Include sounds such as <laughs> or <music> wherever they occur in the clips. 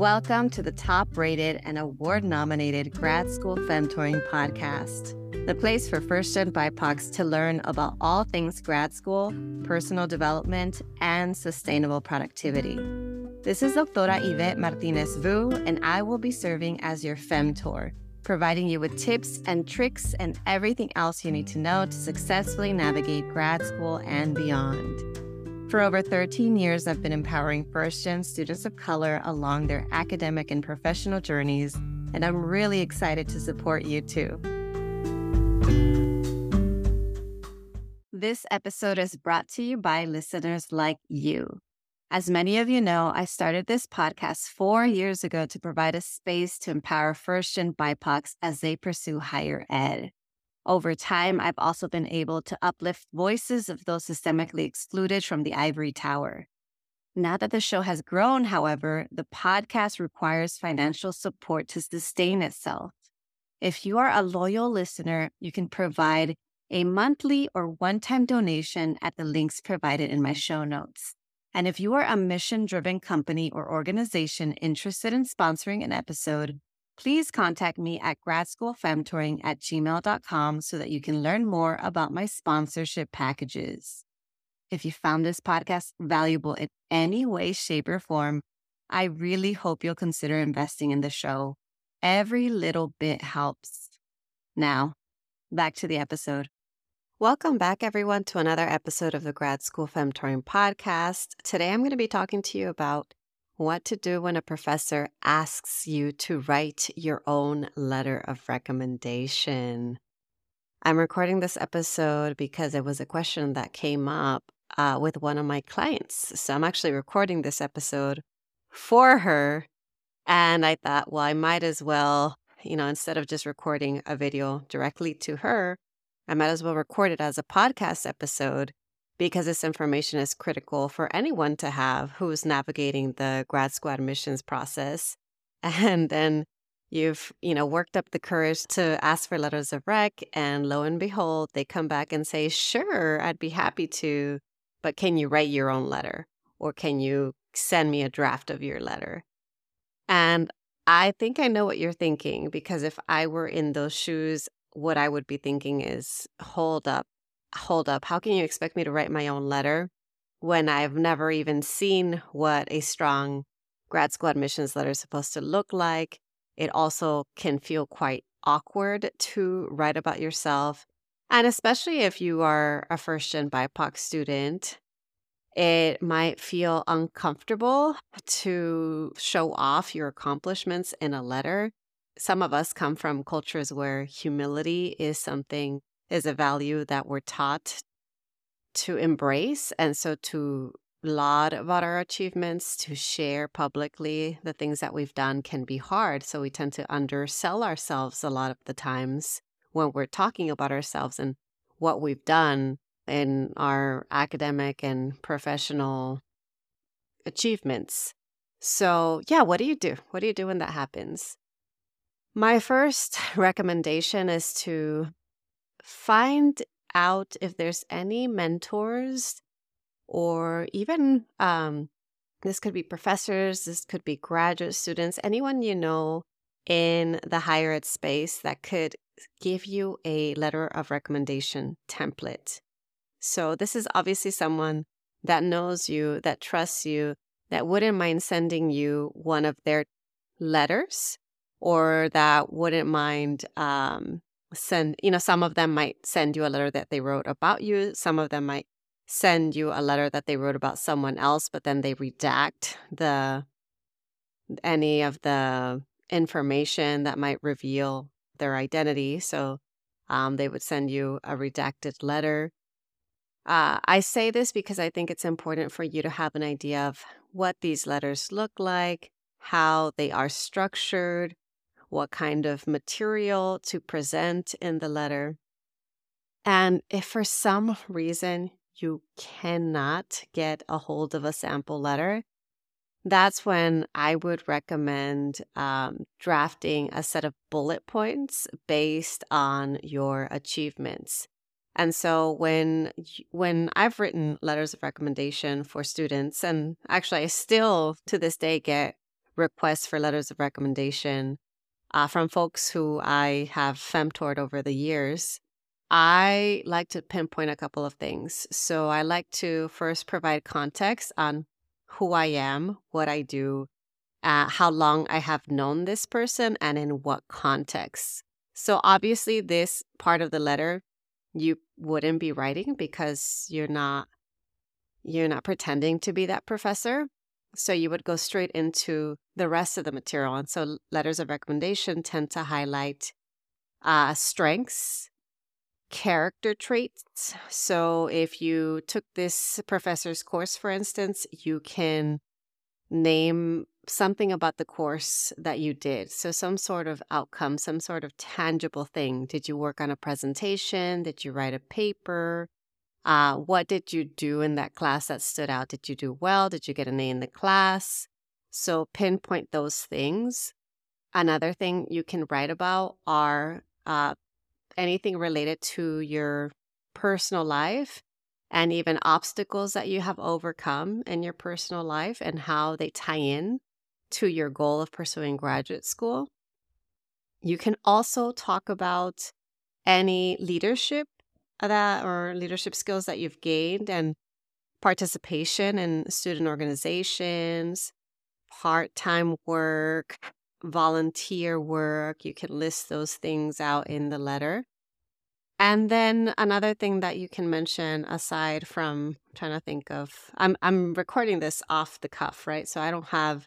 Welcome to the top rated and award nominated Grad School Femtoring podcast, the place for first gen BIPOCs to learn about all things grad school, personal development, and sustainable productivity. This is Doctora Yvette Martinez Vu, and I will be serving as your Femtor, providing you with tips and tricks and everything else you need to know to successfully navigate grad school and beyond. For over 13 years, I've been empowering first gen students of color along their academic and professional journeys, and I'm really excited to support you too. This episode is brought to you by listeners like you. As many of you know, I started this podcast four years ago to provide a space to empower first gen BIPOCs as they pursue higher ed. Over time, I've also been able to uplift voices of those systemically excluded from the ivory tower. Now that the show has grown, however, the podcast requires financial support to sustain itself. If you are a loyal listener, you can provide a monthly or one time donation at the links provided in my show notes. And if you are a mission driven company or organization interested in sponsoring an episode, please contact me at gradschoolfemtoring at gmail.com so that you can learn more about my sponsorship packages. If you found this podcast valuable in any way, shape, or form, I really hope you'll consider investing in the show. Every little bit helps. Now, back to the episode. Welcome back, everyone, to another episode of the Grad School Femtoring podcast. Today, I'm going to be talking to you about what to do when a professor asks you to write your own letter of recommendation. I'm recording this episode because it was a question that came up uh, with one of my clients. So I'm actually recording this episode for her. And I thought, well, I might as well, you know, instead of just recording a video directly to her, I might as well record it as a podcast episode because this information is critical for anyone to have who's navigating the grad school admissions process. <laughs> And then you've, you know, worked up the courage to ask for letters of rec and lo and behold, they come back and say, "Sure, I'd be happy to, but can you write your own letter or can you send me a draft of your letter?" And I think I know what you're thinking because if I were in those shoes, what I would be thinking is, "Hold up hold up, how can you expect me to write my own letter when I've never even seen what a strong grad school admissions letter is supposed to look like? It also can feel quite awkward to write about yourself. And especially if you are a first gen BIPOC student, it might feel uncomfortable to show off your accomplishments in a letter. Some of us come from cultures where humility is something is a value that we're taught to embrace. And so to laud about our achievements, to share publicly the things that we've done can be hard. So we tend to undersell ourselves a lot of the times when we're talking about ourselves and what we've done in our academic and professional achievements. So, yeah, what do you do? What do you do when that happens? My first <laughs> recommendation is to find out if there's any mentors or even um, this could be professors, this could be graduate students, anyone you know in the higher ed space that could give you a letter of recommendation template. So, this is obviously someone that knows you, that trusts you, that wouldn't mind sending you one of their letters or that wouldn't mind um, send, you know, some of them might send you a letter that they wrote about you. Some of them might send you a letter that they wrote about someone else, but then they redact the any of the information that might reveal their identity. So um, they would send you a redacted letter. Uh, I say this because I think it's important for you to have an idea of what these letters look like, how they are structured, what kind of material to present in the letter. And if for some reason you cannot get a hold of a sample letter, that's when I would recommend um, drafting a set of bullet points based on your achievements. And so when when I've written letters of recommendation for students, and actually I still to this day get requests for letters of recommendation uh, from folks who I have femtored over the years, I like to pinpoint a couple of things. So I like to first provide context on who I am, what I do, uh, how long I have known this person, and in what context. So obviously, this part of the letter you wouldn't be writing because you're not you're not pretending to be that professor. So you would go straight into the rest of the material. And so letters of recommendation tend to highlight uh, strengths, character traits. So if you took this professor's course, for instance, you can name something about the course that you did. So some sort of outcome, some sort of tangible thing. Did you work on a presentation? Did you write a paper? Uh, what did you do in that class that stood out? Did you do well? Did you get an A in the class? So pinpoint those things. Another thing you can write about are uh, anything related to your personal life and even obstacles that you have overcome in your personal life and how they tie in to your goal of pursuing graduate school. You can also talk about any leadership that or leadership skills that you've gained and participation in student organizations, part time work, volunteer work. You can list those things out in the letter. And then another thing that you can mention aside from I'm trying to think of I'm I'm recording this off the cuff, right? So I don't have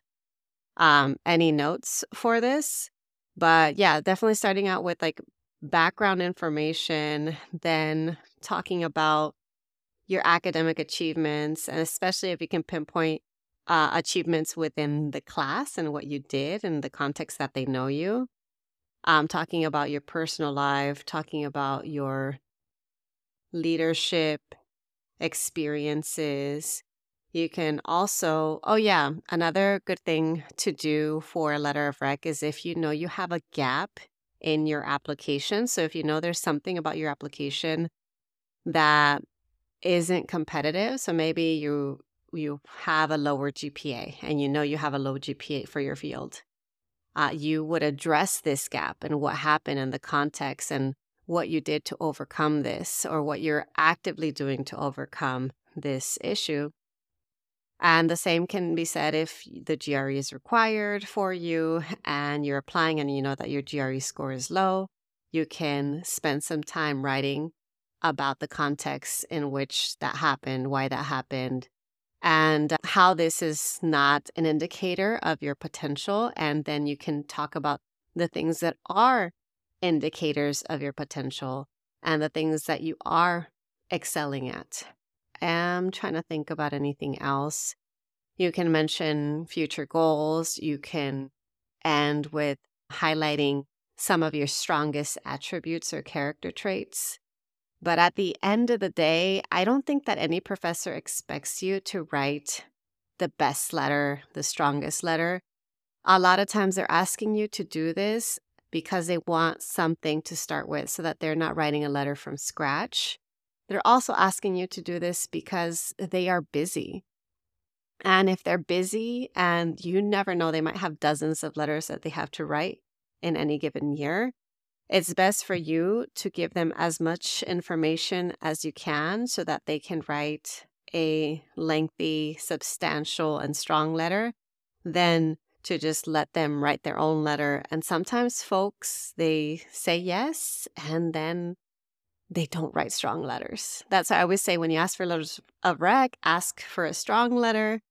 um any notes for this. But yeah, definitely starting out with like background information, then talking about your academic achievements, and especially if you can pinpoint uh, achievements within the class and what you did and the context that they know you. Um, talking about your personal life, talking about your leadership experiences. You can also, oh, yeah, another good thing to do for a letter of rec is if you know you have a gap in your application. So if you know there's something about your application that isn't competitive, so maybe you you have a lower GPA and you know you have a low GPA for your field, uh, you would address this gap and what happened in the context and what you did to overcome this or what you're actively doing to overcome this issue. And the same can be said if the GRE is required for you and you're applying and you know that your GRE score is low. You can spend some time writing about the context in which that happened, why that happened, and how this is not an indicator of your potential. And then you can talk about the things that are indicators of your potential and the things that you are excelling at am trying to think about anything else. You can mention future goals. You can end with highlighting some of your strongest attributes or character traits. But at the end of the day, I don't think that any professor expects you to write the best letter, the strongest letter. A lot of times they're asking you to do this because they want something to start with so that they're not writing a letter from scratch. They're also asking you to do this because they are busy. And if they're busy and you never know, they might have dozens of letters that they have to write in any given year. It's best for you to give them as much information as you can so that they can write a lengthy, substantial, and strong letter than to just let them write their own letter. And sometimes folks, they say yes and then they don't write strong letters. That's why I always say when you ask for letters of rec, ask for a strong letter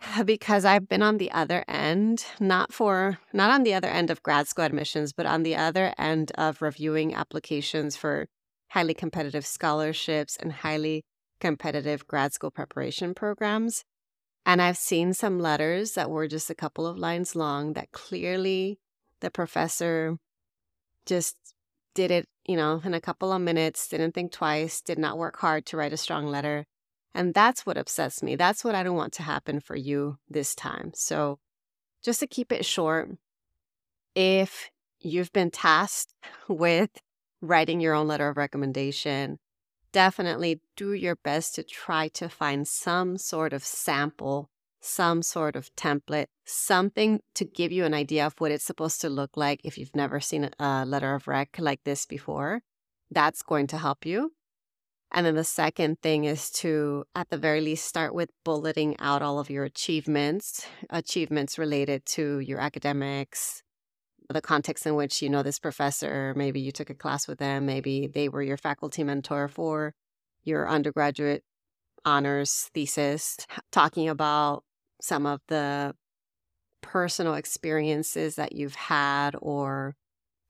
<sighs> because I've been on the other end, not for not on the other end of grad school admissions, but on the other end of reviewing applications for highly competitive scholarships and highly competitive grad school preparation programs. And I've seen some letters that were just a couple of lines long that clearly the professor just did it, you know, in a couple of minutes, didn't think twice, did not work hard to write a strong letter. And that's what upsets me. That's what I don't want to happen for you this time. So, just to keep it short, if you've been tasked <laughs> with writing your own letter of recommendation, definitely do your best to try to find some sort of sample some sort of template, something to give you an idea of what it's supposed to look like if you've never seen a letter of rec like this before. That's going to help you. And then the second thing is to, at the very least, start with bulleting out all of your achievements, achievements related to your academics, the context in which you know this professor, maybe you took a class with them, maybe they were your faculty mentor for your undergraduate honors thesis, talking about some of the personal experiences that you've had or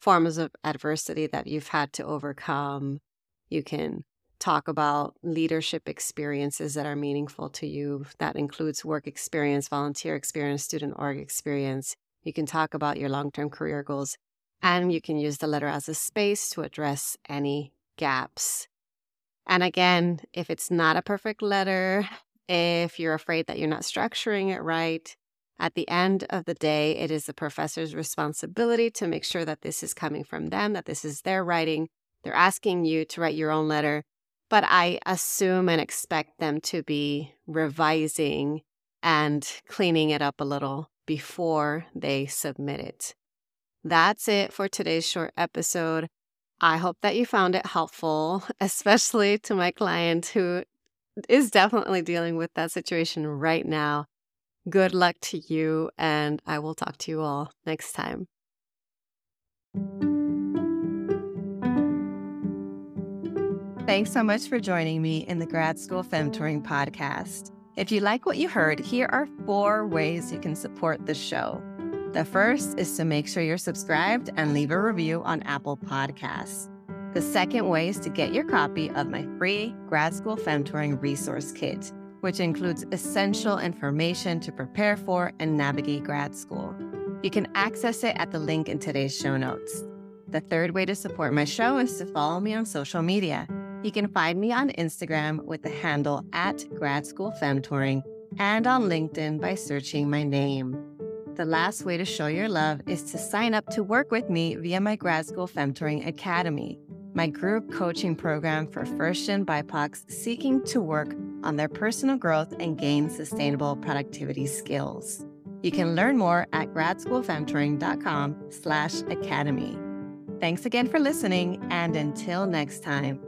forms of adversity that you've had to overcome. You can talk about leadership experiences that are meaningful to you. That includes work experience, volunteer experience, student org experience. You can talk about your long term career goals, and you can use the letter as a space to address any gaps. And again, if it's not a perfect letter, if you're afraid that you're not structuring it right, at the end of the day, it is the professor's responsibility to make sure that this is coming from them, that this is their writing. They're asking you to write your own letter, but I assume and expect them to be revising and cleaning it up a little before they submit it. That's it for today's short episode. I hope that you found it helpful, <laughs> especially to my client who is definitely dealing with that situation right now. Good luck to you, and I will talk to you all next time. Thanks so much for joining me in the Grad School Femtoring podcast. If you like what you heard, here are four ways you can support the show. The first is to make sure you're subscribed and leave a review on Apple Podcasts. The second way is to get your copy of my free Grad School Femtoring Resource Kit, which includes essential information to prepare for and navigate grad school. You can access it at the link in today's show notes. The third way to support my show is to follow me on social media. You can find me on Instagram with the handle at Grad School Femtoring and on LinkedIn by searching my name. The last way to show your love is to sign up to work with me via my Grad School Femtoring Academy, my group coaching program for first gen BIPOCs seeking to work on their personal growth and gain sustainable productivity skills. You can learn more at gradschoolfemtoring.com slash academy. Thanks again for listening, and until next time,